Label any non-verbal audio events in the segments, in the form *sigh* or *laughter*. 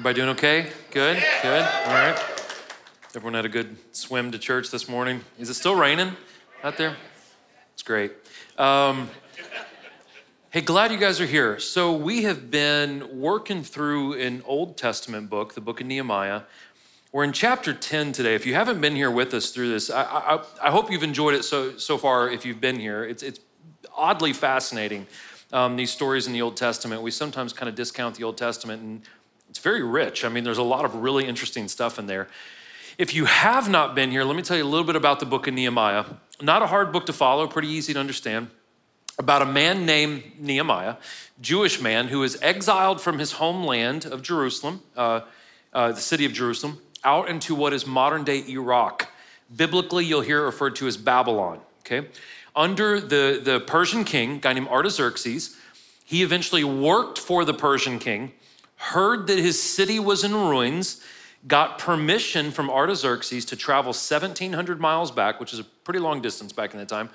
Everybody doing okay? Good? Good? All right. Everyone had a good swim to church this morning. Is it still raining out there? It's great. Um, hey, glad you guys are here. So, we have been working through an Old Testament book, the book of Nehemiah. We're in chapter 10 today. If you haven't been here with us through this, I, I, I hope you've enjoyed it so, so far if you've been here. It's, it's oddly fascinating, um, these stories in the Old Testament. We sometimes kind of discount the Old Testament and it's very rich. I mean, there's a lot of really interesting stuff in there. If you have not been here, let me tell you a little bit about the book of Nehemiah. Not a hard book to follow, pretty easy to understand. About a man named Nehemiah, Jewish man who is exiled from his homeland of Jerusalem, uh, uh, the city of Jerusalem, out into what is modern day Iraq. Biblically, you'll hear it referred to as Babylon. Okay, under the the Persian king, guy named Artaxerxes, he eventually worked for the Persian king heard that his city was in ruins, got permission from Artaxerxes to travel 1,700 miles back, which is a pretty long distance back in that time,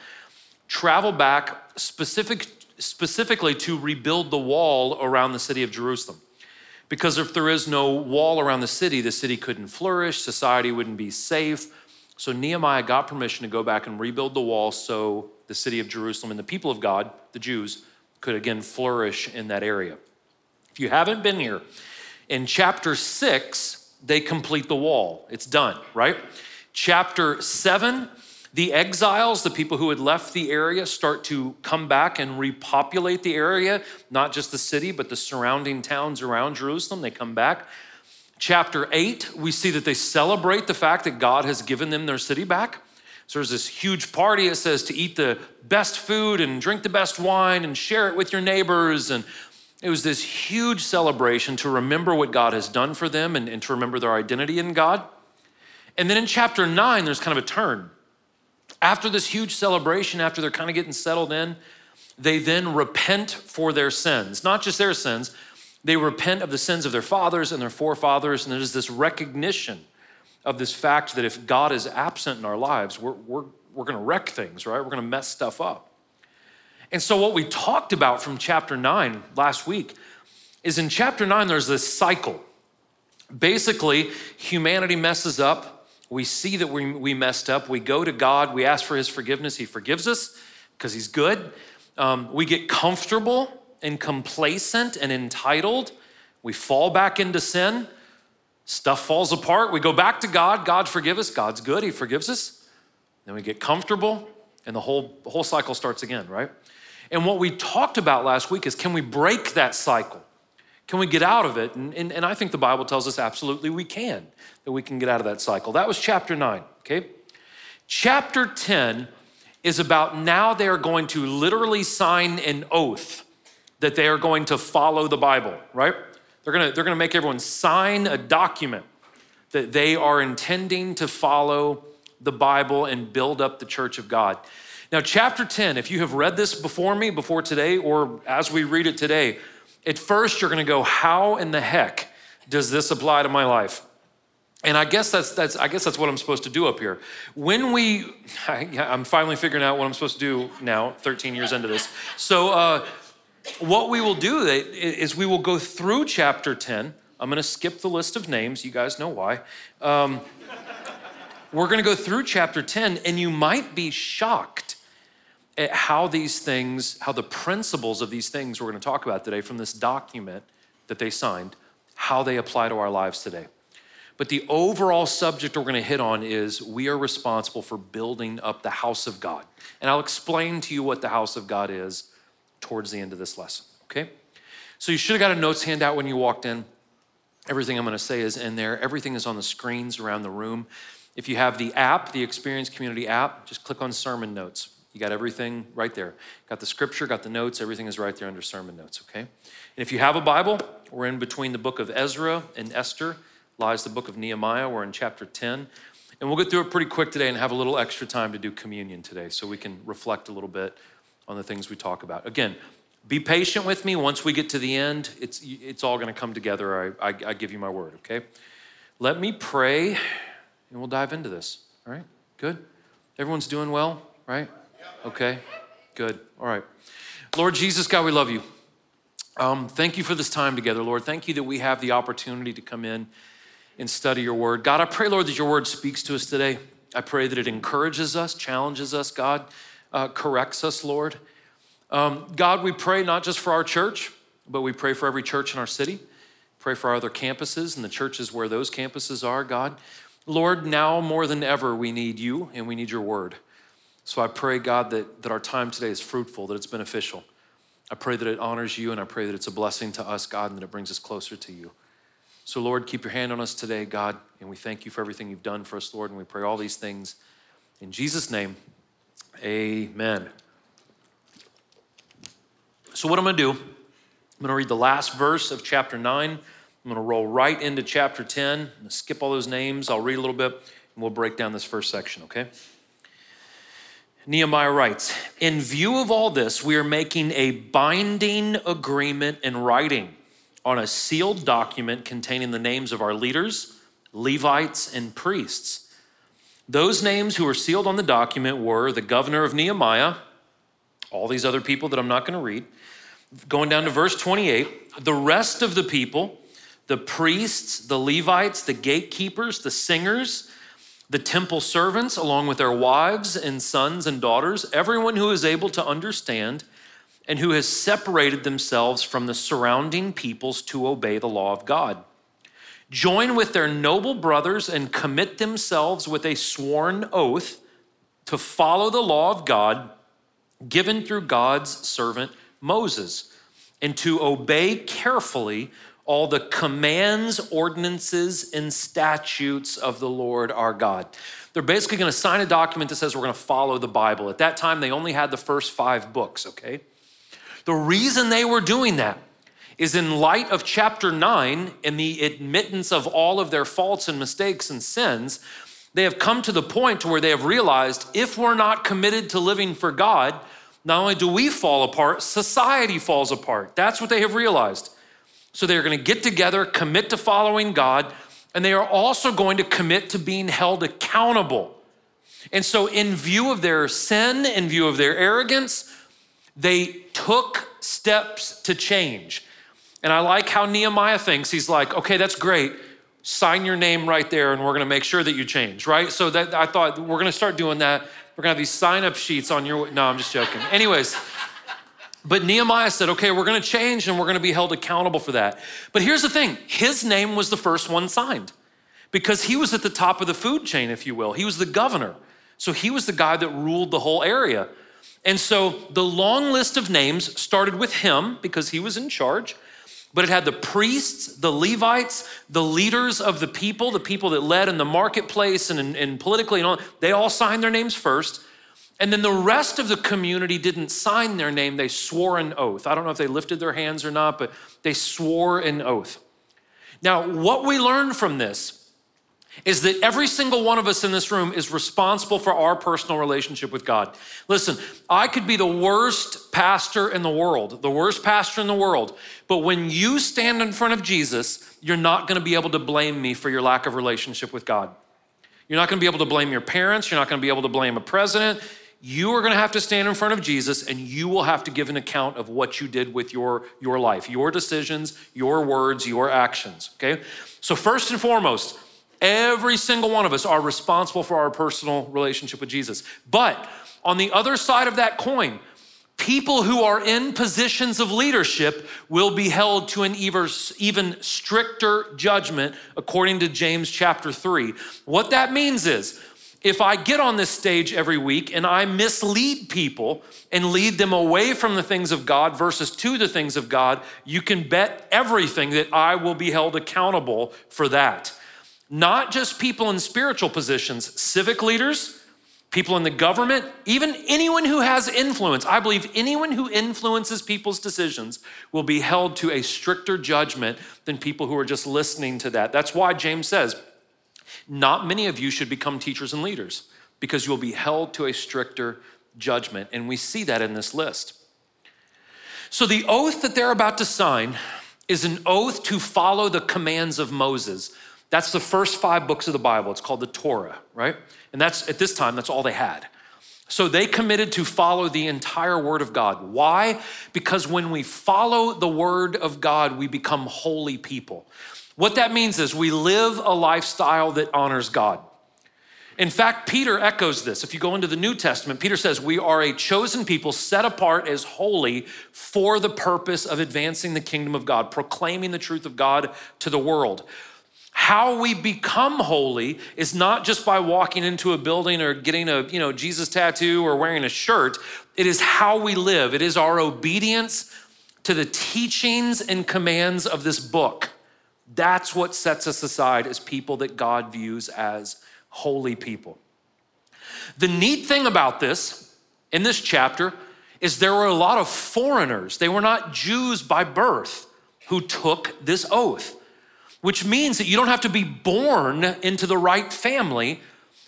travel back specific, specifically to rebuild the wall around the city of Jerusalem. Because if there is no wall around the city, the city couldn't flourish, society wouldn't be safe. So Nehemiah got permission to go back and rebuild the wall so the city of Jerusalem and the people of God, the Jews, could again flourish in that area. If you haven't been here, in chapter six, they complete the wall. It's done, right? Chapter seven, the exiles, the people who had left the area, start to come back and repopulate the area, not just the city, but the surrounding towns around Jerusalem. They come back. Chapter 8, we see that they celebrate the fact that God has given them their city back. So there's this huge party. It says to eat the best food and drink the best wine and share it with your neighbors and it was this huge celebration to remember what God has done for them and, and to remember their identity in God. And then in chapter nine, there's kind of a turn. After this huge celebration, after they're kind of getting settled in, they then repent for their sins. Not just their sins, they repent of the sins of their fathers and their forefathers. And there's this recognition of this fact that if God is absent in our lives, we're, we're, we're going to wreck things, right? We're going to mess stuff up. And so, what we talked about from chapter 9 last week is in chapter 9, there's this cycle. Basically, humanity messes up. We see that we, we messed up. We go to God. We ask for His forgiveness. He forgives us because He's good. Um, we get comfortable and complacent and entitled. We fall back into sin. Stuff falls apart. We go back to God. God forgive us. God's good. He forgives us. Then we get comfortable, and the whole, the whole cycle starts again, right? And what we talked about last week is can we break that cycle? Can we get out of it? And, and, and, I think the Bible tells us absolutely we can, that we can get out of that cycle. That was chapter 9, okay? Chapter 10 is about now they are going to literally sign an oath that they are going to follow the Bible, right? They're gonna, they're gonna make everyone sign a document that they are intending to follow the Bible and build up the church of God. Now, chapter 10, if you have read this before me, before today, or as we read it today, at first you're going to go, How in the heck does this apply to my life? And I guess that's, that's, I guess that's what I'm supposed to do up here. When we, *laughs* I, am finally figuring out what I'm supposed to do now, 13 years into this. So, uh, what we will do is we will go through chapter 10. I'm going to skip the list of names. You guys know why. Um, we're going to go through chapter 10, and you might be shocked at how these things, how the principles of these things we're going to talk about today from this document that they signed, how they apply to our lives today. But the overall subject we're going to hit on is we are responsible for building up the house of God. And I'll explain to you what the house of God is towards the end of this lesson, okay? So you should have got a notes handout when you walked in. Everything I'm going to say is in there. Everything is on the screens around the room. If you have the app, the Experience Community app, just click on sermon notes. You got everything right there. Got the scripture, got the notes, everything is right there under sermon notes, okay? And if you have a Bible, we're in between the book of Ezra and Esther, lies the book of Nehemiah. We're in chapter 10. And we'll get through it pretty quick today and have a little extra time to do communion today so we can reflect a little bit on the things we talk about. Again, be patient with me. Once we get to the end, it's, it's all going to come together. I, I, I give you my word, okay? Let me pray and we'll dive into this. All right? Good? Everyone's doing well, right? Okay, good. All right. Lord Jesus, God, we love you. Um, thank you for this time together, Lord. Thank you that we have the opportunity to come in and study your word. God, I pray, Lord, that your word speaks to us today. I pray that it encourages us, challenges us, God, uh, corrects us, Lord. Um, God, we pray not just for our church, but we pray for every church in our city. Pray for our other campuses and the churches where those campuses are, God. Lord, now more than ever, we need you and we need your word. So I pray, God, that, that our time today is fruitful, that it's beneficial. I pray that it honors you, and I pray that it's a blessing to us, God, and that it brings us closer to you. So, Lord, keep your hand on us today, God, and we thank you for everything you've done for us, Lord, and we pray all these things in Jesus' name. Amen. So, what I'm going to do, I'm going to read the last verse of chapter 9. I'm going to roll right into chapter 10. I'm going to skip all those names. I'll read a little bit, and we'll break down this first section, okay? Nehemiah writes In view of all this, we are making a binding agreement in writing on a sealed document containing the names of our leaders, Levites, and priests. Those names who were sealed on the document were the governor of Nehemiah, all these other people that I'm not going to read. Going down to verse 28, the rest of the people, the priests, the Levites, the gatekeepers, the singers, the temple servants, along with their wives and sons and daughters, everyone who is able to understand and who has separated themselves from the surrounding peoples to obey the law of God. Join with their noble brothers and commit themselves with a sworn oath to follow the law of God given through God's servant Moses and to obey carefully all the commands, ordinances, and statutes of the Lord our God. They're basically going to sign a document that says we're going to follow the Bible. At that time, they only had the first five books, okay? The reason they were doing that is in light of chapter 9 and the admittance of all of their faults and mistakes and sins, they have come to the point to where they have realized if we're not committed to living for God, not only do we fall apart, society falls apart. That's what they have realized. So they're going to get together, commit to following God, and they are also going to commit to being held accountable. And so, in view of their sin, in view of their arrogance, they took steps to change. And I like how Nehemiah thinks. He's like, okay, that's great. Sign your name right there, and we're going to make sure that you change, right? So that I thought we're going to start doing that. We're going to have these sign up sheets on your. No, I'm just joking. Anyways. But Nehemiah said, okay, we're going to change and we're going to be held accountable for that. But here's the thing his name was the first one signed because he was at the top of the food chain, if you will. He was the governor. So he was the guy that ruled the whole area. And so the long list of names started with him because he was in charge, but it had the priests, the Levites, the leaders of the people, the people that led in the marketplace and, and politically and all. They all signed their names first. And then the rest of the community didn't sign their name, they swore an oath. I don't know if they lifted their hands or not, but they swore an oath. Now, what we learn from this is that every single one of us in this room is responsible for our personal relationship with God. Listen, I could be the worst pastor in the world, the worst pastor in the world, but when you stand in front of Jesus, you're not gonna be able to blame me for your lack of relationship with God. You're not gonna be able to blame your parents, you're not gonna be able to blame a president, you are going to have to stand in front of Jesus and you will have to give an account of what you did with your, your life, your decisions, your words, your actions. Okay? So, first and foremost, every single one of us are responsible for our personal relationship with Jesus. But on the other side of that coin, people who are in positions of leadership will be held to an even stricter judgment according to James chapter 3. What that means is, if I get on this stage every week and I mislead people and lead them away from the things of God versus to the things of God, you can bet everything that I will be held accountable for that. Not just people in spiritual positions, civic leaders, people in the government, even anyone who has influence. I believe anyone who influences people's decisions will be held to a stricter judgment than people who are just listening to that. That's why James says, not many of you should become teachers and leaders because you'll be held to a stricter judgment. And we see that in this list. So, the oath that they're about to sign is an oath to follow the commands of Moses. That's the first five books of the Bible. It's called the Torah, right? And that's at this time, that's all they had. So they committed to follow the entire Word of God. Why? Because when we follow the Word of God, we become holy people. What that means is we live a lifestyle that honors God. In fact, Peter echoes this. If you go into the New Testament, Peter says, We are a chosen people set apart as holy for the purpose of advancing the kingdom of God, proclaiming the truth of God to the world. How we become holy is not just by walking into a building or getting a, you know, Jesus tattoo or wearing a shirt. It is how we live. It is our obedience to the teachings and commands of this book. That's what sets us aside as people that God views as holy people. The neat thing about this in this chapter is there were a lot of foreigners. They were not Jews by birth who took this oath which means that you don't have to be born into the right family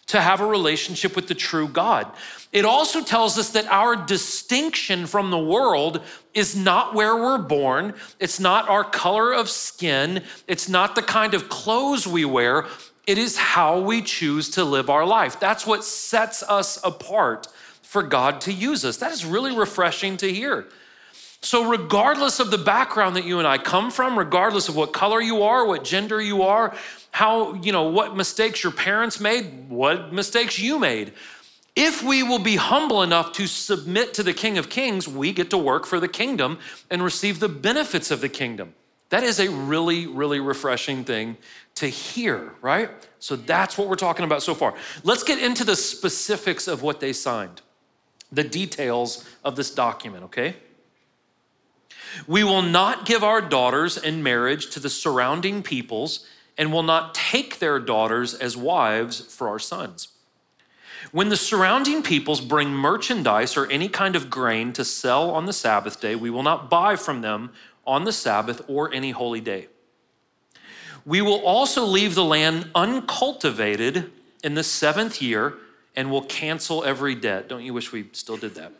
to have a relationship with the true God. It also tells us that our distinction from the world is not where we're born, it's not our color of skin, it's not the kind of clothes we wear. It is how we choose to live our life. That's what sets us apart for God to use us. That is really refreshing to hear. So, regardless of the background that you and I come from, regardless of what color you are, what gender you are, how, you know, what mistakes your parents made, what mistakes you made, if we will be humble enough to submit to the King of Kings, we get to work for the kingdom and receive the benefits of the kingdom. That is a really, really refreshing thing to hear, right? So that's what we're talking about so far. Let's get into the specifics of what they signed, the details of this document, okay? We will not give our daughters in marriage to the surrounding peoples and will not take their daughters as wives for our sons. When the surrounding peoples bring merchandise or any kind of grain to sell on the Sabbath day, we will not buy from them on the Sabbath or any holy day. We will also leave the land uncultivated in the seventh year and will cancel every debt. Don't you wish we still did that?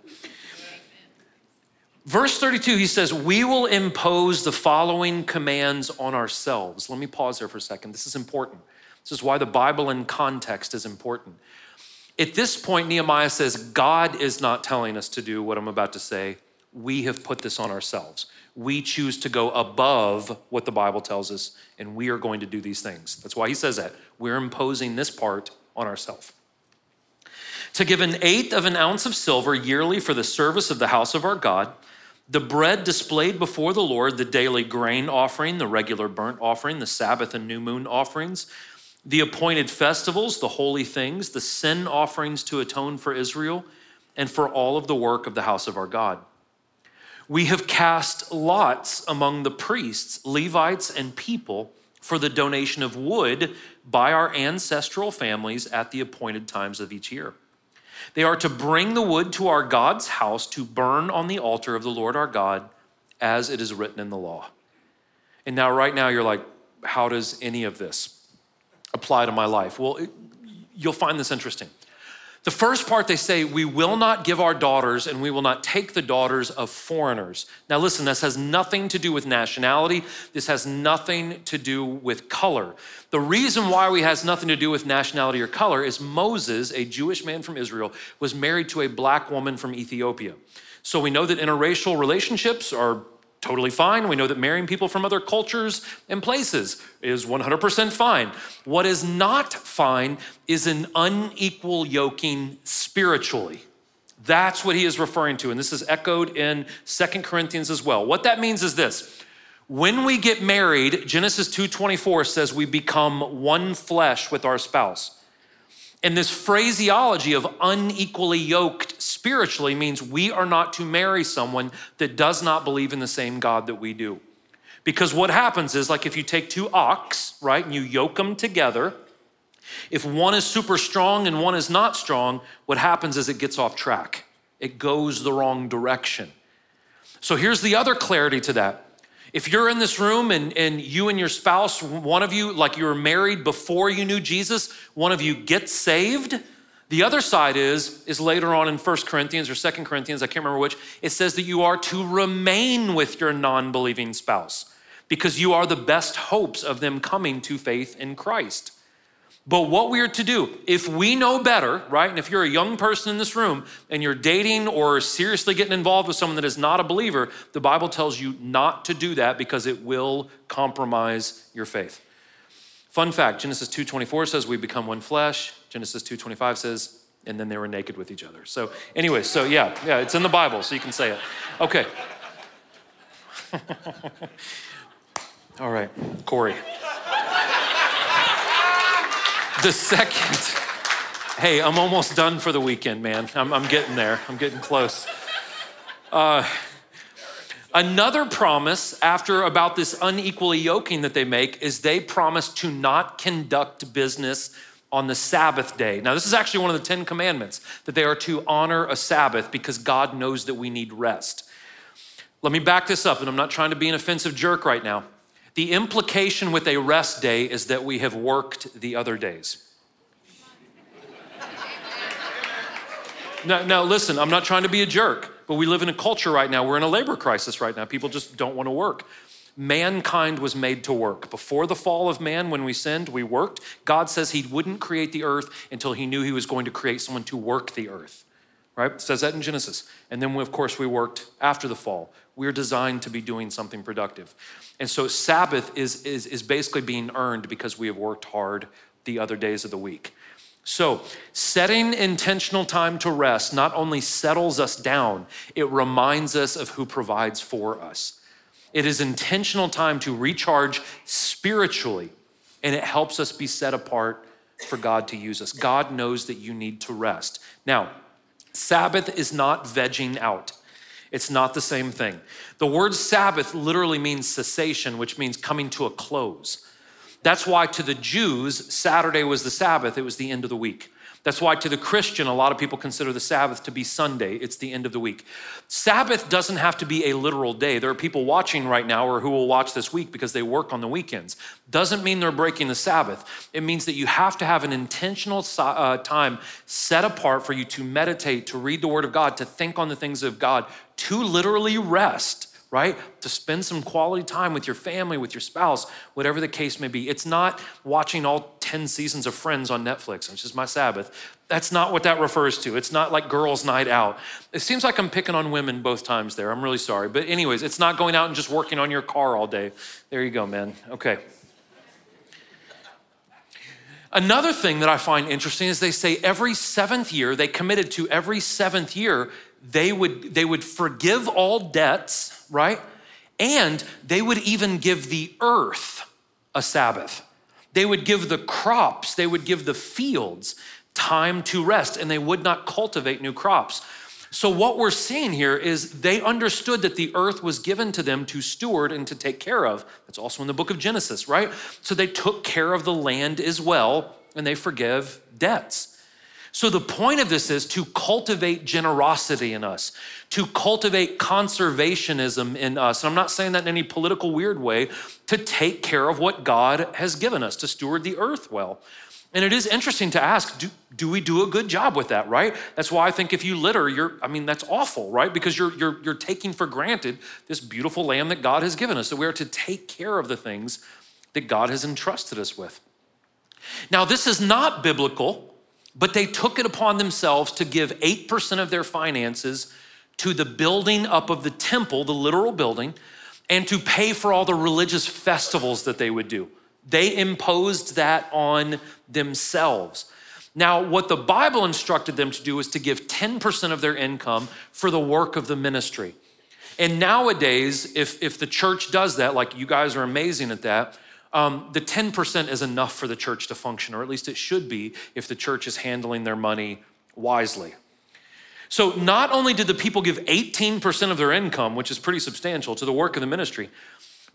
Verse 32, he says, We will impose the following commands on ourselves. Let me pause there for a second. This is important. This is why the Bible in context is important. At this point, Nehemiah says, God is not telling us to do what I'm about to say. We have put this on ourselves. We choose to go above what the Bible tells us, and we are going to do these things. That's why he says that. We're imposing this part on ourselves to give an eighth of an ounce of silver yearly for the service of the house of our God, the bread displayed before the Lord, the daily grain offering, the regular burnt offering, the Sabbath and new moon offerings, the appointed festivals, the holy things, the sin offerings to atone for Israel, and for all of the work of the house of our God. We have cast lots among the priests, Levites, and people for the donation of wood by our ancestral families at the appointed times of each year. They are to bring the wood to our God's house to burn on the altar of the Lord our God, as it is written in the law. And now, right now, you're like, how does any of this apply to my life? Well, it, you'll find this interesting. The first part they say, we will not give our daughters and we will not take the daughters of foreigners. Now, listen, this has nothing to do with nationality. This has nothing to do with color. The reason why we has nothing to do with nationality or color is Moses, a Jewish man from Israel, was married to a black woman from Ethiopia. So we know that interracial relationships are totally fine. We know that marrying people from other cultures and places is 100% fine. What is not fine is an unequal yoking spiritually. That's what he is referring to. And this is echoed in Second Corinthians as well. What that means is this. When we get married, Genesis 2:24 says we become one flesh with our spouse. And this phraseology of unequally yoked spiritually means we are not to marry someone that does not believe in the same God that we do. Because what happens is, like if you take two ox, right, and you yoke them together, if one is super strong and one is not strong, what happens is it gets off track. It goes the wrong direction. So here's the other clarity to that. If you're in this room and, and you and your spouse, one of you, like you were married before you knew Jesus, one of you gets saved. The other side is, is later on in First Corinthians or Second Corinthians, I can't remember which, it says that you are to remain with your non believing spouse because you are the best hopes of them coming to faith in Christ. But what we are to do, if we know better, right? And if you're a young person in this room and you're dating or seriously getting involved with someone that is not a believer, the Bible tells you not to do that because it will compromise your faith. Fun fact, Genesis 2:24 says we become one flesh. Genesis 2:25 says and then they were naked with each other. So anyway, so yeah, yeah, it's in the Bible, so you can say it. Okay. *laughs* All right, Corey. The second, hey, I'm almost done for the weekend, man. I'm, I'm getting there, I'm getting close. Uh, another promise after about this unequally yoking that they make is they promise to not conduct business on the Sabbath day. Now, this is actually one of the Ten Commandments that they are to honor a Sabbath because God knows that we need rest. Let me back this up, and I'm not trying to be an offensive jerk right now. The implication with a rest day is that we have worked the other days. now, now, listen, I'm not trying to be a jerk, but we live in a culture right now. We're in a labor crisis right now. People just don't want to work. Mankind was made to work. Before the fall of man, when we sinned, we worked. God says He wouldn't create the earth until He knew He was going to create someone to work the earth. Right? It says that in Genesis. And then, of course, we worked after the fall. We're designed to be doing something productive. And so Sabbath is, is, is basically being earned because we have worked hard the other days of the week. So, setting intentional time to rest not only settles us down, it reminds us of who provides for us. It is intentional time to recharge spiritually, and it helps us be set apart for God to use us. God knows that you need to rest. Now, Sabbath is not vegging out. It's not the same thing. The word Sabbath literally means cessation, which means coming to a close. That's why to the Jews, Saturday was the Sabbath, it was the end of the week. That's why to the Christian, a lot of people consider the Sabbath to be Sunday. It's the end of the week. Sabbath doesn't have to be a literal day. There are people watching right now or who will watch this week because they work on the weekends. Doesn't mean they're breaking the Sabbath. It means that you have to have an intentional uh, time set apart for you to meditate, to read the Word of God, to think on the things of God, to literally rest right? To spend some quality time with your family, with your spouse, whatever the case may be. It's not watching all 10 seasons of Friends on Netflix, which is my Sabbath. That's not what that refers to. It's not like girls' night out. It seems like I'm picking on women both times there. I'm really sorry. But, anyways, it's not going out and just working on your car all day. There you go, man. Okay. Another thing that I find interesting is they say every seventh year, they committed to every seventh year, they would, they would forgive all debts, right? And they would even give the earth a Sabbath. They would give the crops, they would give the fields time to rest, and they would not cultivate new crops. So, what we're seeing here is they understood that the earth was given to them to steward and to take care of. That's also in the book of Genesis, right? So, they took care of the land as well, and they forgive debts. So, the point of this is to cultivate generosity in us, to cultivate conservationism in us. And I'm not saying that in any political weird way, to take care of what God has given us, to steward the earth well. And it is interesting to ask do, do we do a good job with that, right? That's why I think if you litter, you're, I mean, that's awful, right? Because you're, you're, you're taking for granted this beautiful land that God has given us. So we are to take care of the things that God has entrusted us with. Now, this is not biblical but they took it upon themselves to give 8% of their finances to the building up of the temple, the literal building, and to pay for all the religious festivals that they would do. They imposed that on themselves. Now, what the Bible instructed them to do was to give 10% of their income for the work of the ministry. And nowadays, if, if the church does that, like you guys are amazing at that, um, the 10% is enough for the church to function, or at least it should be if the church is handling their money wisely. So, not only did the people give 18% of their income, which is pretty substantial, to the work of the ministry,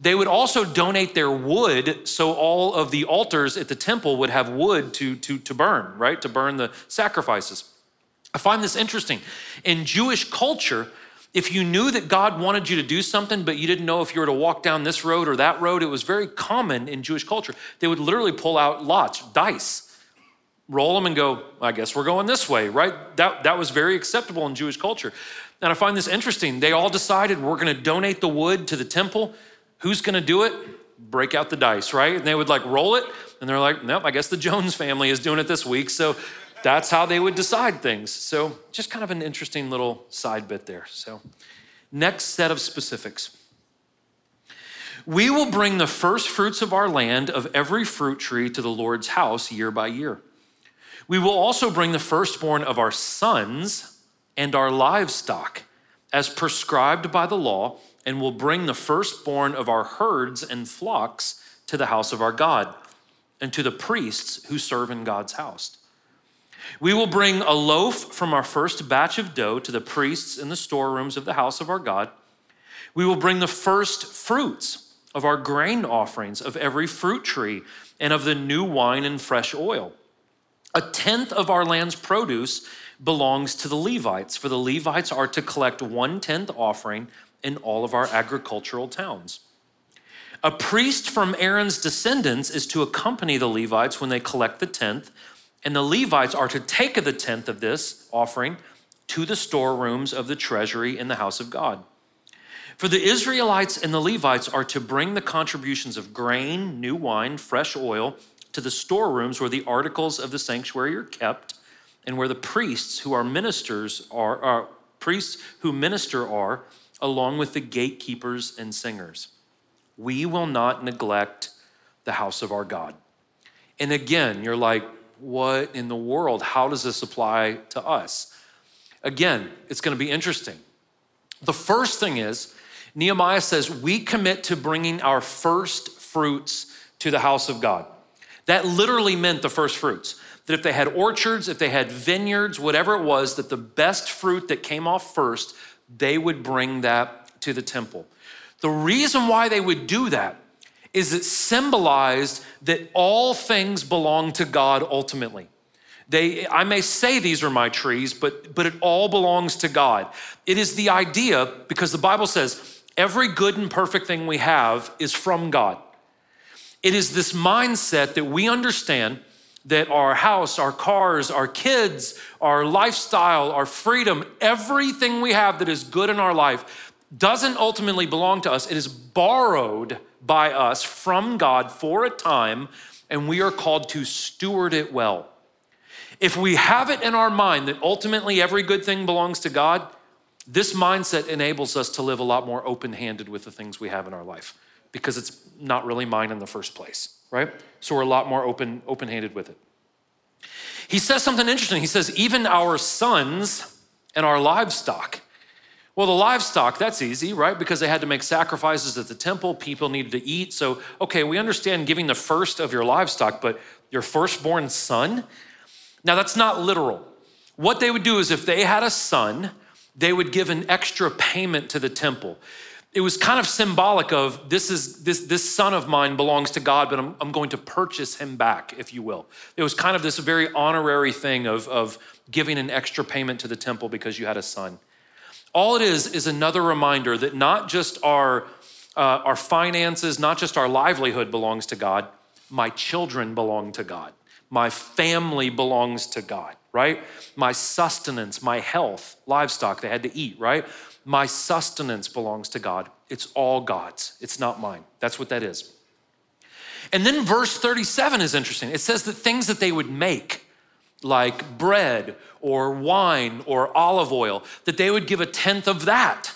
they would also donate their wood so all of the altars at the temple would have wood to, to, to burn, right? To burn the sacrifices. I find this interesting. In Jewish culture, if you knew that God wanted you to do something, but you didn't know if you were to walk down this road or that road, it was very common in Jewish culture. They would literally pull out lots, dice, roll them and go, I guess we're going this way, right? That, that was very acceptable in Jewish culture. And I find this interesting. They all decided we're going to donate the wood to the temple. Who's going to do it? break out the dice, right? And they would like roll it, and they're like, nope, I guess the Jones family is doing it this week. So that's how they would decide things. So just kind of an interesting little side bit there. So, next set of specifics. We will bring the first fruits of our land of every fruit tree to the Lord's house year by year. We will also bring the firstborn of our sons and our livestock as prescribed by the law, and will bring the firstborn of our herds and flocks to the house of our God and to the priests who serve in God's house. We will bring a loaf from our first batch of dough to the priests in the storerooms of the house of our God. We will bring the first fruits of our grain offerings of every fruit tree and of the new wine and fresh oil. A tenth of our land's produce belongs to the Levites, for the Levites are to collect one tenth offering in all of our agricultural towns. A priest from Aaron's descendants is to accompany the Levites when they collect the tenth, and the Levites are to take of the tenth of this offering to the storerooms of the treasury in the house of God. For the Israelites and the Levites are to bring the contributions of grain, new wine, fresh oil to the storerooms where the articles of the sanctuary are kept and where the priests who are ministers are, are priests who minister are, along with the gatekeepers and singers. We will not neglect the house of our God. And again, you're like, what in the world? How does this apply to us? Again, it's going to be interesting. The first thing is, Nehemiah says, we commit to bringing our first fruits to the house of God. That literally meant the first fruits that if they had orchards, if they had vineyards, whatever it was, that the best fruit that came off first, they would bring that to the temple. The reason why they would do that is it symbolized that all things belong to God ultimately. They, I may say these are my trees, but, but it all belongs to God. It is the idea, because the Bible says every good and perfect thing we have is from God. It is this mindset that we understand that our house, our cars, our kids, our lifestyle, our freedom, everything we have that is good in our life doesn't ultimately belong to us. It is borrowed by us from God for a time, and we are called to steward it well. If we have it in our mind that ultimately every good thing belongs to God, this mindset enables us to live a lot more open handed with the things we have in our life because it's not really mine in the first place, right? So we're a lot more open, open-handed with it. He says something interesting. He says, even our sons and our livestock. Well, the livestock, that's easy, right? Because they had to make sacrifices at the temple. People needed to eat. So, okay, we understand giving the first of your livestock, but your firstborn son? Now, that's not literal. What they would do is if they had a son, they would give an extra payment to the temple it was kind of symbolic of this is this this son of mine belongs to god but i'm, I'm going to purchase him back if you will it was kind of this very honorary thing of, of giving an extra payment to the temple because you had a son all it is is another reminder that not just our uh, our finances not just our livelihood belongs to god my children belong to god my family belongs to god right my sustenance my health livestock they had to eat right my sustenance belongs to God. It's all God's, it's not mine. That's what that is. And then verse 37 is interesting. It says that things that they would make, like bread or wine or olive oil, that they would give a tenth of that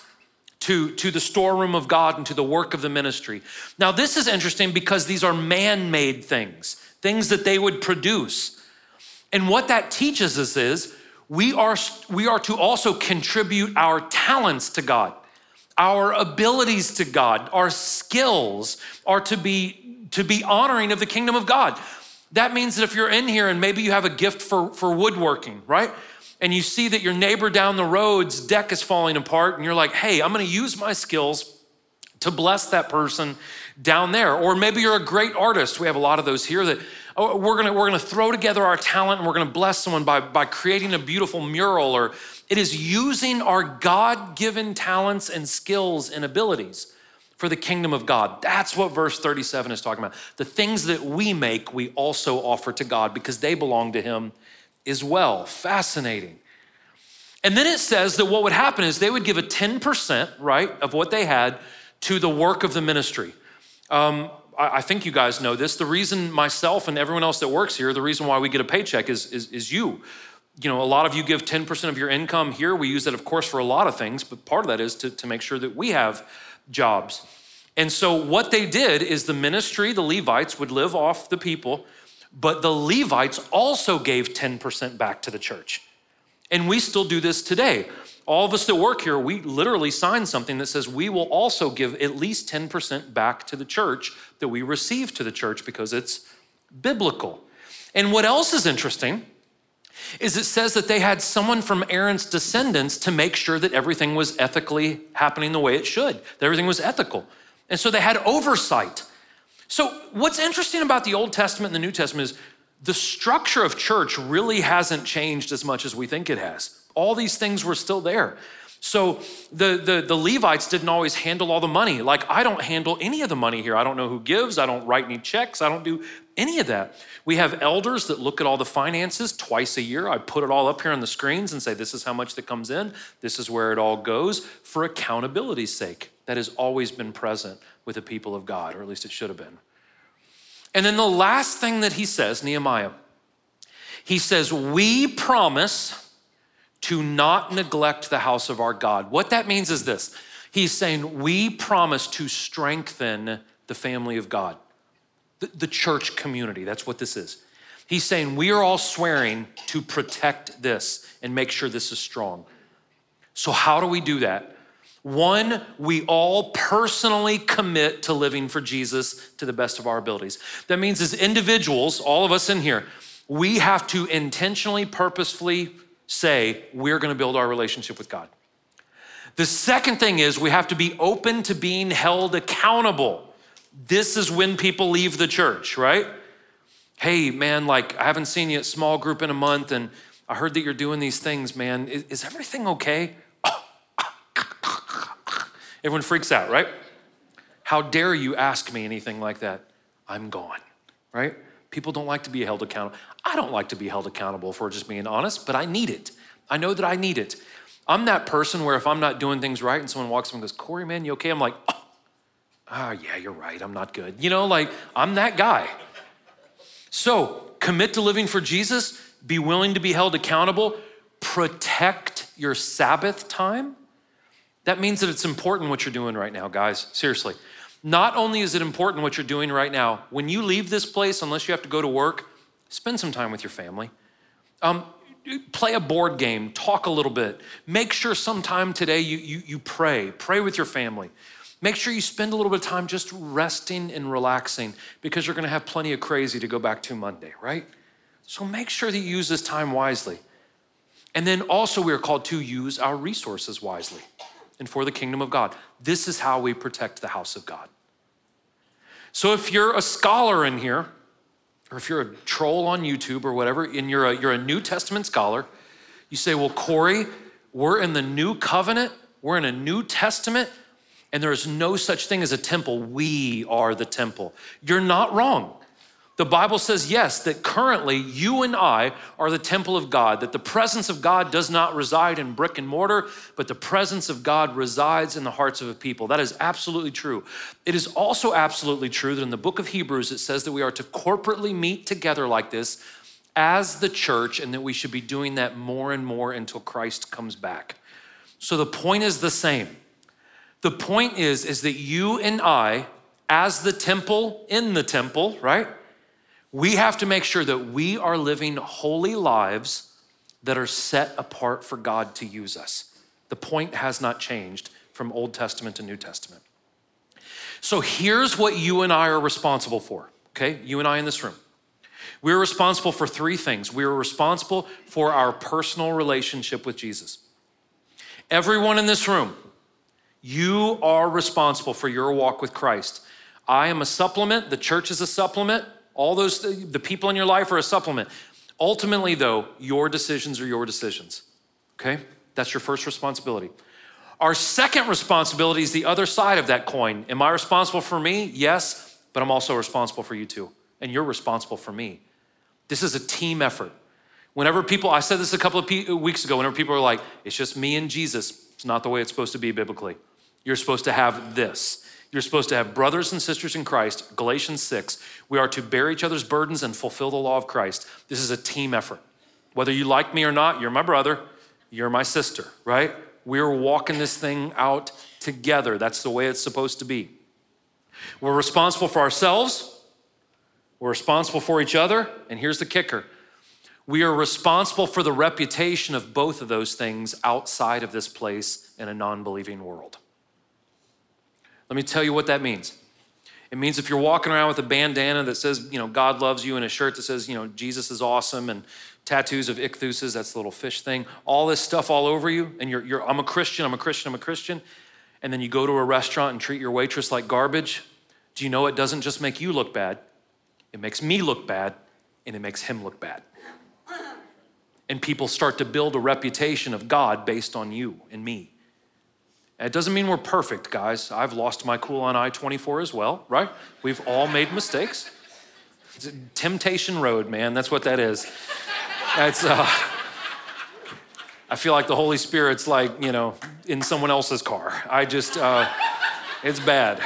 to, to the storeroom of God and to the work of the ministry. Now, this is interesting because these are man made things, things that they would produce. And what that teaches us is we are, we are to also contribute our talents to God. Our abilities to God, our skills are to be, to be honoring of the kingdom of God. That means that if you're in here and maybe you have a gift for, for woodworking, right? And you see that your neighbor down the road's deck is falling apart, and you're like, hey, I'm gonna use my skills to bless that person down there. Or maybe you're a great artist. We have a lot of those here that oh, we're gonna, we're gonna throw together our talent and we're gonna bless someone by, by creating a beautiful mural, or it is using our God given talents and skills and abilities for the kingdom of God. That's what verse 37 is talking about. The things that we make, we also offer to God because they belong to Him as well. Fascinating. And then it says that what would happen is they would give a 10%, right, of what they had to the work of the ministry. Um, I, I think you guys know this. The reason myself and everyone else that works here, the reason why we get a paycheck is, is, is you. You know, a lot of you give 10% of your income here. We use that, of course, for a lot of things, but part of that is to, to make sure that we have jobs. And so, what they did is the ministry, the Levites, would live off the people, but the Levites also gave 10% back to the church. And we still do this today. All of us that work here, we literally sign something that says we will also give at least 10% back to the church that we receive to the church because it's biblical. And what else is interesting is it says that they had someone from Aaron's descendants to make sure that everything was ethically happening the way it should, that everything was ethical. And so they had oversight. So, what's interesting about the Old Testament and the New Testament is the structure of church really hasn't changed as much as we think it has. All these things were still there. So the, the, the, Levites didn't always handle all the money. Like, I don't handle any of the money here. I don't know who gives. I don't write any checks. I don't do any of that. We have elders that look at all the finances twice a year. I put it all up here on the screens and say, this is how much that comes in. This is where it all goes for accountability's sake. That has always been present with the people of God, or at least it should have been. And then the last thing that he says, Nehemiah, he says, We promise to not neglect the house of our God. What that means is this He's saying, We promise to strengthen the family of God, the, the church community. That's what this is. He's saying, We are all swearing to protect this and make sure this is strong. So, how do we do that? One, we all personally commit to living for Jesus to the best of our abilities. That means, as individuals, all of us in here, we have to intentionally, purposefully say, we're gonna build our relationship with God. The second thing is, we have to be open to being held accountable. This is when people leave the church, right? Hey, man, like, I haven't seen you at small group in a month, and I heard that you're doing these things, man. Is, is everything okay? *laughs* Everyone freaks out, right? How dare you ask me anything like that? I'm gone, right? People don't like to be held accountable. I don't like to be held accountable for just being honest, but I need it. I know that I need it. I'm that person where if I'm not doing things right and someone walks up and goes, Corey, man, you okay? I'm like, oh, oh yeah, you're right. I'm not good. You know, like I'm that guy. So commit to living for Jesus, be willing to be held accountable, protect your Sabbath time that means that it's important what you're doing right now, guys. Seriously. Not only is it important what you're doing right now, when you leave this place, unless you have to go to work, spend some time with your family. Um, play a board game, talk a little bit. Make sure sometime today you, you, you pray, pray with your family. Make sure you spend a little bit of time just resting and relaxing because you're going to have plenty of crazy to go back to Monday, right? So make sure that you use this time wisely. And then also, we are called to use our resources wisely and for the kingdom of God. This is how we protect the house of God. So if you're a scholar in here, or if you're a troll on YouTube or whatever, and you're a, you're a New Testament scholar, you say, Well, Corey, we're in the new covenant, we're in a New Testament, and there is no such thing as a temple. We are the temple. You're not wrong. The Bible says, yes, that currently you and I are the temple of God, that the presence of God does not reside in brick and mortar, but the presence of God resides in the hearts of a people. That is absolutely true. It is also absolutely true that in the book of Hebrews, it says that we are to corporately meet together like this as the church, and that we should be doing that more and more until Christ comes back. So the point is the same. The point is, is that you and I, as the temple in the temple, right? We have to make sure that we are living holy lives that are set apart for God to use us. The point has not changed from Old Testament to New Testament. So here's what you and I are responsible for, okay? You and I in this room. We're responsible for three things. We are responsible for our personal relationship with Jesus. Everyone in this room, you are responsible for your walk with Christ. I am a supplement, the church is a supplement. All those, the people in your life are a supplement. Ultimately, though, your decisions are your decisions. Okay? That's your first responsibility. Our second responsibility is the other side of that coin. Am I responsible for me? Yes, but I'm also responsible for you too. And you're responsible for me. This is a team effort. Whenever people, I said this a couple of weeks ago, whenever people are like, it's just me and Jesus, it's not the way it's supposed to be biblically. You're supposed to have this. You're supposed to have brothers and sisters in Christ, Galatians 6. We are to bear each other's burdens and fulfill the law of Christ. This is a team effort. Whether you like me or not, you're my brother, you're my sister, right? We're walking this thing out together. That's the way it's supposed to be. We're responsible for ourselves, we're responsible for each other, and here's the kicker we are responsible for the reputation of both of those things outside of this place in a non believing world. Let me tell you what that means. It means if you're walking around with a bandana that says, you know, God loves you, and a shirt that says, you know, Jesus is awesome, and tattoos of ichthus, that's the little fish thing, all this stuff all over you, and you're, you're, I'm a Christian, I'm a Christian, I'm a Christian, and then you go to a restaurant and treat your waitress like garbage, do you know it doesn't just make you look bad? It makes me look bad, and it makes him look bad. And people start to build a reputation of God based on you and me. It doesn't mean we're perfect, guys. I've lost my cool on I 24 as well, right? We've all made mistakes. temptation road, man. That's what that is. That's, uh, I feel like the Holy Spirit's like, you know, in someone else's car. I just, uh, it's bad.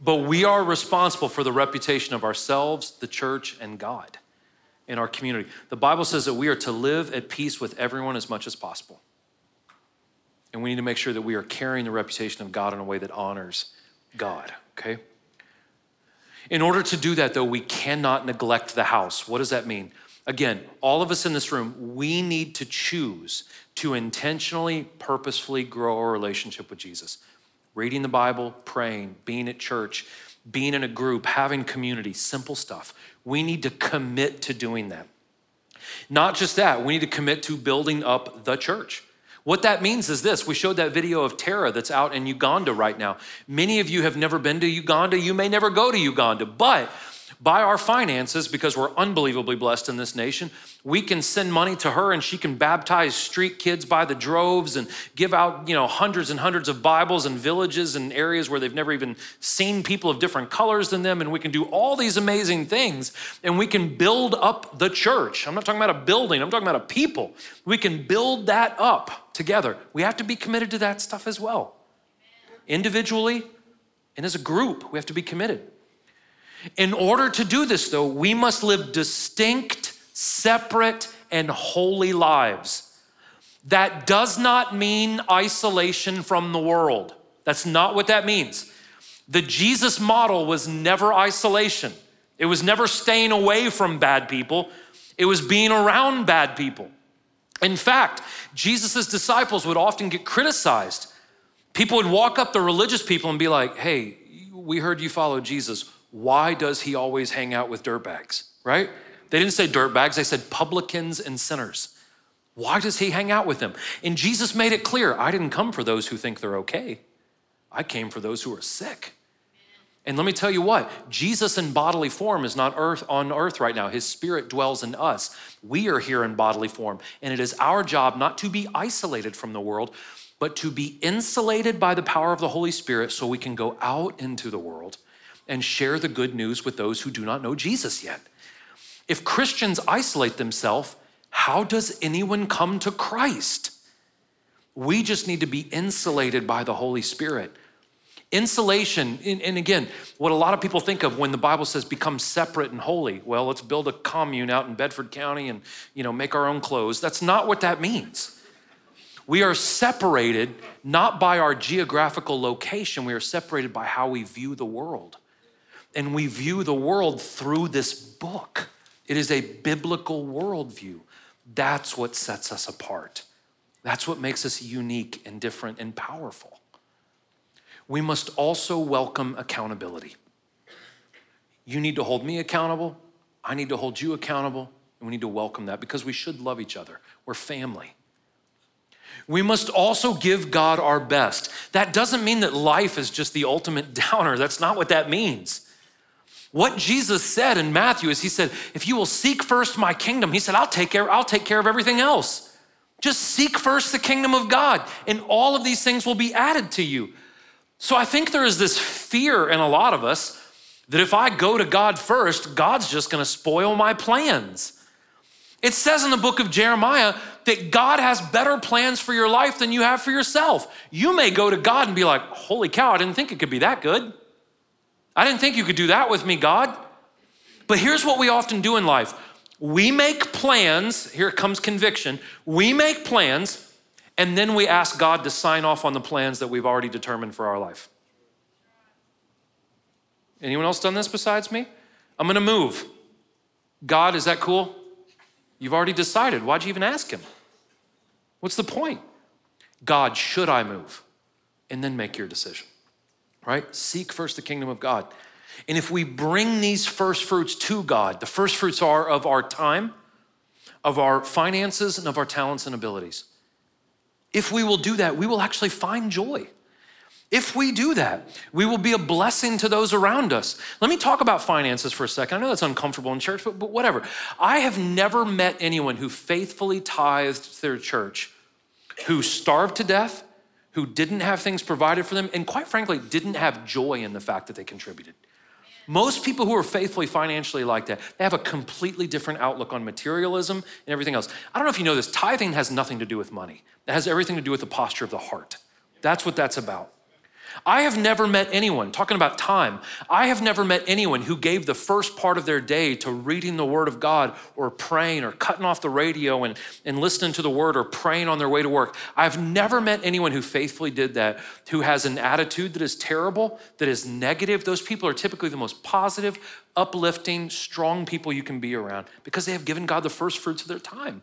But we are responsible for the reputation of ourselves, the church, and God in our community. The Bible says that we are to live at peace with everyone as much as possible. And we need to make sure that we are carrying the reputation of God in a way that honors God, okay? In order to do that, though, we cannot neglect the house. What does that mean? Again, all of us in this room, we need to choose to intentionally, purposefully grow our relationship with Jesus. Reading the Bible, praying, being at church, being in a group, having community, simple stuff. We need to commit to doing that. Not just that, we need to commit to building up the church. What that means is this we showed that video of Tara that's out in Uganda right now. Many of you have never been to Uganda. You may never go to Uganda, but by our finances, because we're unbelievably blessed in this nation, we can send money to her and she can baptize street kids by the droves and give out, you know, hundreds and hundreds of Bibles in villages and areas where they've never even seen people of different colors than them. And we can do all these amazing things and we can build up the church. I'm not talking about a building, I'm talking about a people. We can build that up together. We have to be committed to that stuff as well. Individually and as a group, we have to be committed. In order to do this, though, we must live distinct, separate, and holy lives. That does not mean isolation from the world. That's not what that means. The Jesus model was never isolation, it was never staying away from bad people, it was being around bad people. In fact, Jesus' disciples would often get criticized. People would walk up to religious people and be like, hey, we heard you follow Jesus why does he always hang out with dirtbags, right? They didn't say dirtbags, they said publicans and sinners. Why does he hang out with them? And Jesus made it clear I didn't come for those who think they're okay, I came for those who are sick. And let me tell you what, Jesus in bodily form is not earth on earth right now. His spirit dwells in us. We are here in bodily form, and it is our job not to be isolated from the world, but to be insulated by the power of the Holy Spirit so we can go out into the world and share the good news with those who do not know Jesus yet. If Christians isolate themselves, how does anyone come to Christ? We just need to be insulated by the Holy Spirit. Insulation, and again, what a lot of people think of when the Bible says become separate and holy. Well, let's build a commune out in Bedford County and you know make our own clothes. That's not what that means. We are separated not by our geographical location, we are separated by how we view the world and we view the world through this book. It is a biblical worldview. That's what sets us apart. That's what makes us unique and different and powerful. We must also welcome accountability. You need to hold me accountable. I need to hold you accountable. And we need to welcome that because we should love each other. We're family. We must also give God our best. That doesn't mean that life is just the ultimate *laughs* downer. That's not what that means. What Jesus said in Matthew is he said, if you will seek first my kingdom, he said, I'll take care, I'll take care of everything else. Just seek first the kingdom of God, and all of these things will be added to you. So I think there is this fear in a lot of us that if I go to God first, God's just gonna spoil my plans. It says in the book of Jeremiah that God has better plans for your life than you have for yourself. You may go to God and be like, Holy cow, I didn't think it could be that good. I didn't think you could do that with me, God. But here's what we often do in life we make plans, here comes conviction. We make plans, and then we ask God to sign off on the plans that we've already determined for our life. Anyone else done this besides me? I'm gonna move. God, is that cool? You've already decided. Why'd you even ask him? What's the point? God, should I move? And then make your decision, right? Seek first the kingdom of God. And if we bring these first fruits to God, the first fruits are of our time, of our finances, and of our talents and abilities. If we will do that, we will actually find joy. If we do that, we will be a blessing to those around us. Let me talk about finances for a second. I know that's uncomfortable in church, but, but whatever. I have never met anyone who faithfully tithed their church, who starved to death, who didn't have things provided for them, and quite frankly, didn't have joy in the fact that they contributed. Most people who are faithfully financially like that, they have a completely different outlook on materialism and everything else. I don't know if you know this, tithing has nothing to do with money. It has everything to do with the posture of the heart. That's what that's about. I have never met anyone, talking about time, I have never met anyone who gave the first part of their day to reading the Word of God or praying or cutting off the radio and, and listening to the Word or praying on their way to work. I've never met anyone who faithfully did that who has an attitude that is terrible, that is negative. Those people are typically the most positive, uplifting, strong people you can be around because they have given God the first fruits of their time.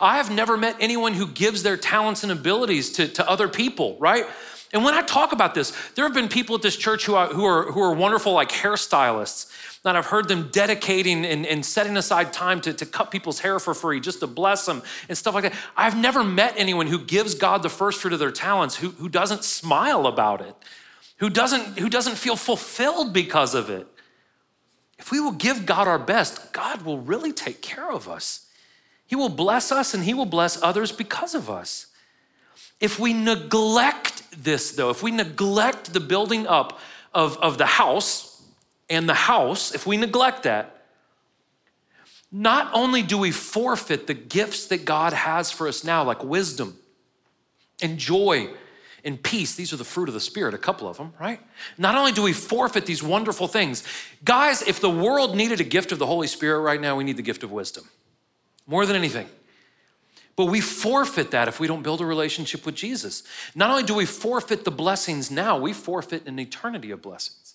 I have never met anyone who gives their talents and abilities to, to other people, right? And when I talk about this, there have been people at this church who are, who are, who are wonderful, like hairstylists, that I've heard them dedicating and, and setting aside time to, to cut people's hair for free, just to bless them and stuff like that. I've never met anyone who gives God the first fruit of their talents who, who doesn't smile about it, who doesn't, who doesn't feel fulfilled because of it. If we will give God our best, God will really take care of us. He will bless us and He will bless others because of us. If we neglect this, though, if we neglect the building up of, of the house and the house, if we neglect that, not only do we forfeit the gifts that God has for us now, like wisdom and joy and peace, these are the fruit of the Spirit, a couple of them, right? Not only do we forfeit these wonderful things, guys, if the world needed a gift of the Holy Spirit right now, we need the gift of wisdom more than anything. But we forfeit that if we don't build a relationship with Jesus. Not only do we forfeit the blessings now, we forfeit an eternity of blessings.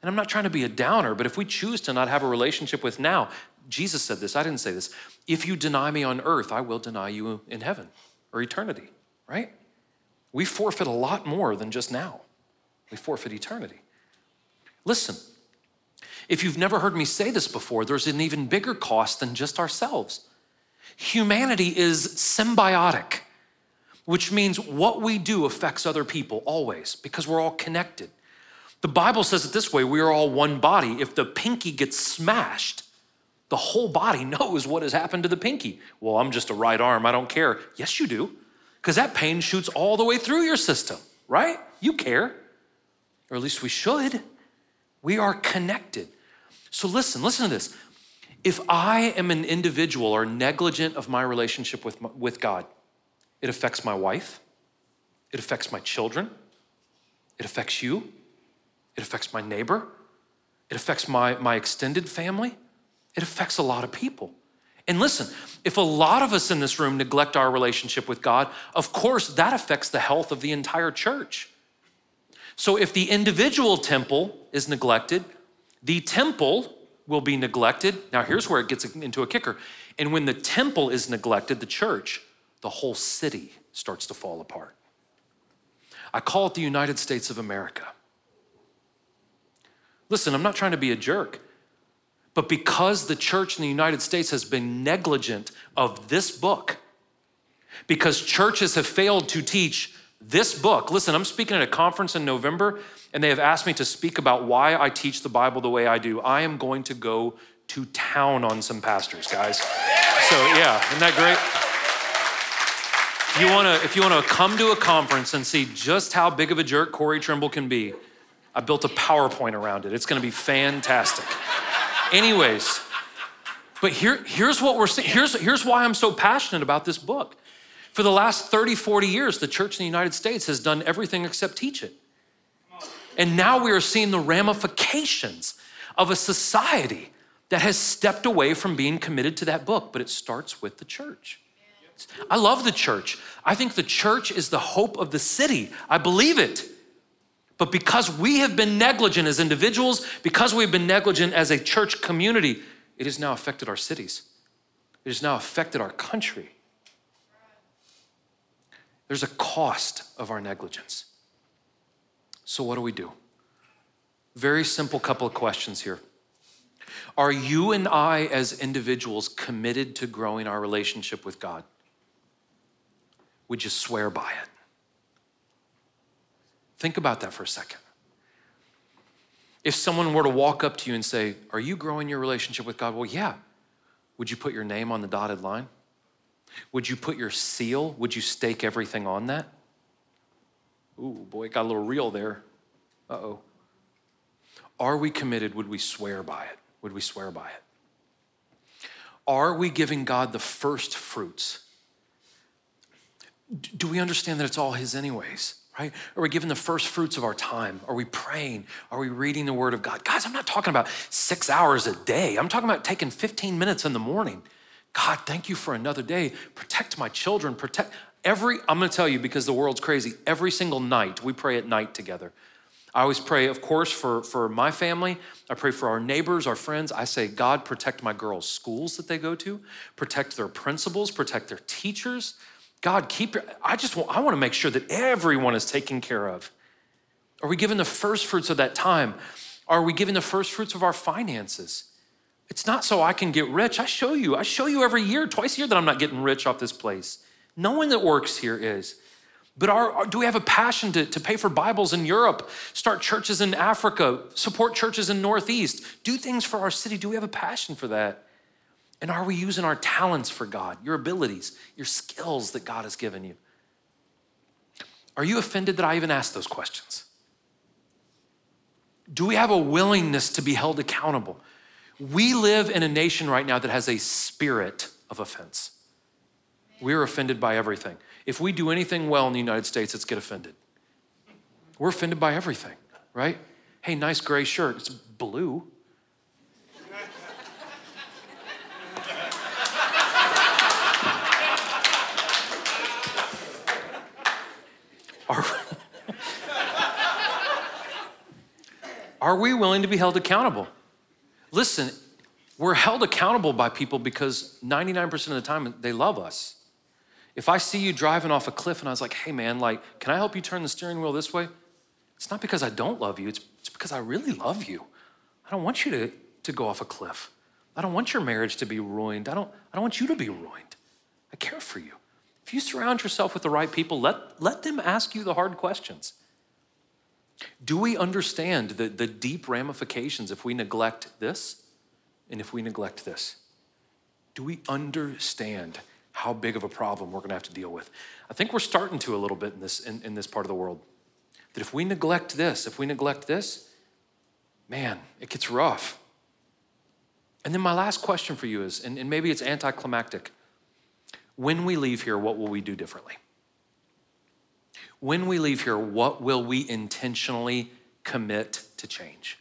And I'm not trying to be a downer, but if we choose to not have a relationship with now, Jesus said this, I didn't say this. If you deny me on earth, I will deny you in heaven or eternity, right? We forfeit a lot more than just now. We forfeit eternity. Listen, if you've never heard me say this before, there's an even bigger cost than just ourselves. Humanity is symbiotic, which means what we do affects other people always because we're all connected. The Bible says it this way we are all one body. If the pinky gets smashed, the whole body *laughs* knows what has happened to the pinky. Well, I'm just a right arm, I don't care. Yes, you do, because that pain shoots all the way through your system, right? You care, or at least we should. We are connected. So listen, listen to this. If I am an individual or negligent of my relationship with, with God, it affects my wife, it affects my children, it affects you, it affects my neighbor, it affects my, my extended family, it affects a lot of people. And listen, if a lot of us in this room neglect our relationship with God, of course that affects the health of the entire church. So if the individual temple is neglected, the temple will be neglected. Now, here's where it gets into a kicker. And when the temple is neglected, the church, the whole city starts to fall apart. I call it the United States of America. Listen, I'm not trying to be a jerk, but because the church in the United States has been negligent of this book, because churches have failed to teach this book, listen, I'm speaking at a conference in November, and they have asked me to speak about why I teach the Bible the way I do. I am going to go to town on some pastors, guys. So, yeah, isn't that great? You wanna, if you wanna come to a conference and see just how big of a jerk Corey Trimble can be, I built a PowerPoint around it. It's gonna be fantastic. Anyways, But here, here's what we're seeing. Here's, here's why I'm so passionate about this book. For the last 30, 40 years, the church in the United States has done everything except teach it. And now we are seeing the ramifications of a society that has stepped away from being committed to that book, but it starts with the church. I love the church. I think the church is the hope of the city. I believe it. But because we have been negligent as individuals, because we've been negligent as a church community, it has now affected our cities. It has now affected our country. There's a cost of our negligence. So, what do we do? Very simple couple of questions here. Are you and I, as individuals, committed to growing our relationship with God? Would you swear by it? Think about that for a second. If someone were to walk up to you and say, Are you growing your relationship with God? Well, yeah. Would you put your name on the dotted line? Would you put your seal? Would you stake everything on that? Ooh, boy, it got a little real there. Uh oh. Are we committed? Would we swear by it? Would we swear by it? Are we giving God the first fruits? Do we understand that it's all His, anyways? Right? Are we giving the first fruits of our time? Are we praying? Are we reading the Word of God? Guys, I'm not talking about six hours a day. I'm talking about taking 15 minutes in the morning. God, thank you for another day. Protect my children. Protect every, I'm gonna tell you because the world's crazy, every single night we pray at night together. I always pray, of course, for, for my family. I pray for our neighbors, our friends. I say, God, protect my girls' schools that they go to, protect their principals, protect their teachers. God, keep I just want, I want to make sure that everyone is taken care of. Are we giving the first fruits of that time? Are we giving the first fruits of our finances? It's not so I can get rich. I show you. I show you every year, twice a year, that I'm not getting rich off this place. No one that works here is. But are, do we have a passion to, to pay for Bibles in Europe, start churches in Africa, support churches in Northeast, do things for our city? Do we have a passion for that? And are we using our talents for God, your abilities, your skills that God has given you? Are you offended that I even asked those questions? Do we have a willingness to be held accountable? We live in a nation right now that has a spirit of offense. We're offended by everything. If we do anything well in the United States, it's get offended. We're offended by everything, right? Hey, nice gray shirt. It's blue. *laughs* Are, *laughs* are we willing to be held accountable? Listen, we're held accountable by people because 99% of the time they love us. If I see you driving off a cliff and I was like, hey man, like, can I help you turn the steering wheel this way? It's not because I don't love you, it's, it's because I really love you. I don't want you to, to go off a cliff. I don't want your marriage to be ruined. I don't, I don't want you to be ruined. I care for you. If you surround yourself with the right people, let, let them ask you the hard questions. Do we understand the, the deep ramifications if we neglect this and if we neglect this? Do we understand how big of a problem we're going to have to deal with. I think we're starting to a little bit in this, in, in this part of the world. That if we neglect this, if we neglect this, man, it gets rough. And then my last question for you is, and, and maybe it's anticlimactic. When we leave here, what will we do differently? When we leave here, what will we intentionally commit to change?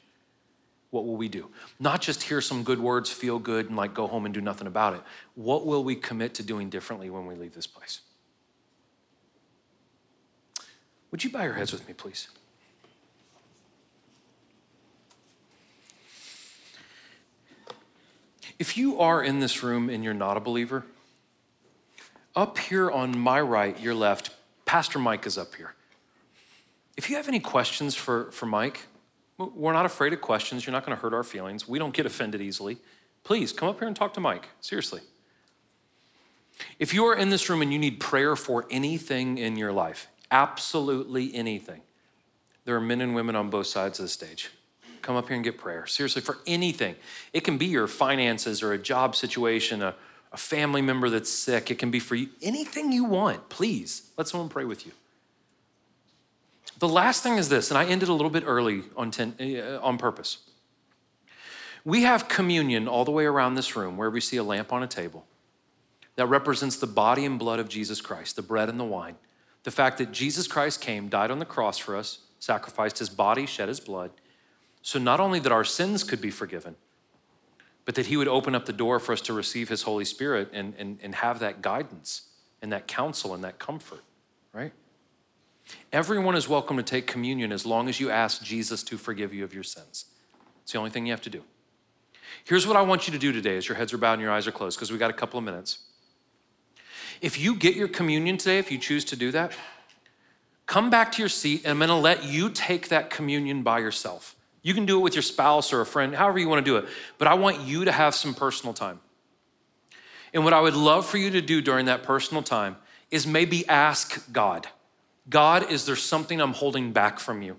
what will we do? Not just hear some good words, feel good, and like go home and do nothing about it. What will we commit to doing differently when we leave this place? Would you bow your heads with me, please? If you are in this room and you're not a believer, up here on my right, your left, Pastor Mike is up here. If you have any questions for, for Mike, we're not afraid of questions. You're not going to hurt our feelings. We don't get offended easily. Please come up here and talk to Mike. Seriously. If you are in this room and you need prayer for anything in your life, absolutely anything, there are men and women on both sides of the stage. Come up here and get prayer. Seriously, for anything. It can be your finances or a job situation, a, a family member that's sick. It can be for you. Anything you want, please let someone pray with you. The last thing is this, and I ended a little bit early on, ten, uh, on purpose. We have communion all the way around this room where we see a lamp on a table that represents the body and blood of Jesus Christ, the bread and the wine. The fact that Jesus Christ came, died on the cross for us, sacrificed his body, shed his blood, so not only that our sins could be forgiven, but that he would open up the door for us to receive his Holy Spirit and, and, and have that guidance and that counsel and that comfort, right? Everyone is welcome to take communion as long as you ask Jesus to forgive you of your sins. It's the only thing you have to do. Here's what I want you to do today as your heads are bowed and your eyes are closed, because we got a couple of minutes. If you get your communion today, if you choose to do that, come back to your seat and I'm gonna let you take that communion by yourself. You can do it with your spouse or a friend, however you wanna do it, but I want you to have some personal time. And what I would love for you to do during that personal time is maybe ask God God, is there something I'm holding back from you?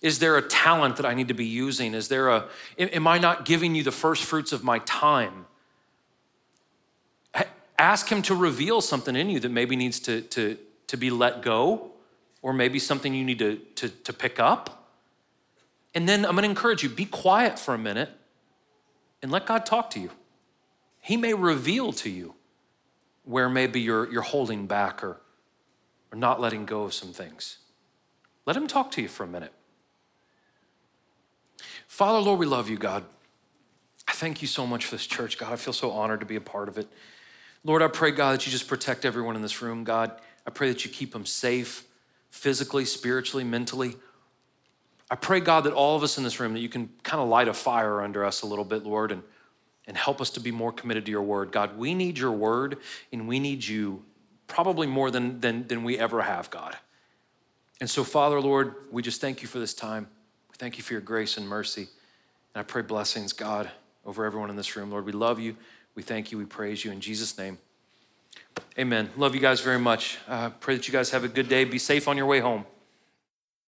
Is there a talent that I need to be using? Is there a, am I not giving you the first fruits of my time? Ask Him to reveal something in you that maybe needs to, to, to be let go, or maybe something you need to, to, to pick up. And then I'm gonna encourage you be quiet for a minute and let God talk to you. He may reveal to you where maybe you're, you're holding back or, or not letting go of some things. Let Him talk to you for a minute. Father, Lord, we love you, God. I thank you so much for this church, God. I feel so honored to be a part of it. Lord, I pray, God, that you just protect everyone in this room, God. I pray that you keep them safe physically, spiritually, mentally. I pray, God, that all of us in this room, that you can kind of light a fire under us a little bit, Lord, and, and help us to be more committed to your word. God, we need your word and we need you probably more than, than, than we ever have, God. And so, Father, Lord, we just thank you for this time. We thank you for your grace and mercy. And I pray blessings, God, over everyone in this room. Lord, we love you. We thank you. We praise you in Jesus' name. Amen. Love you guys very much. Uh, pray that you guys have a good day. Be safe on your way home.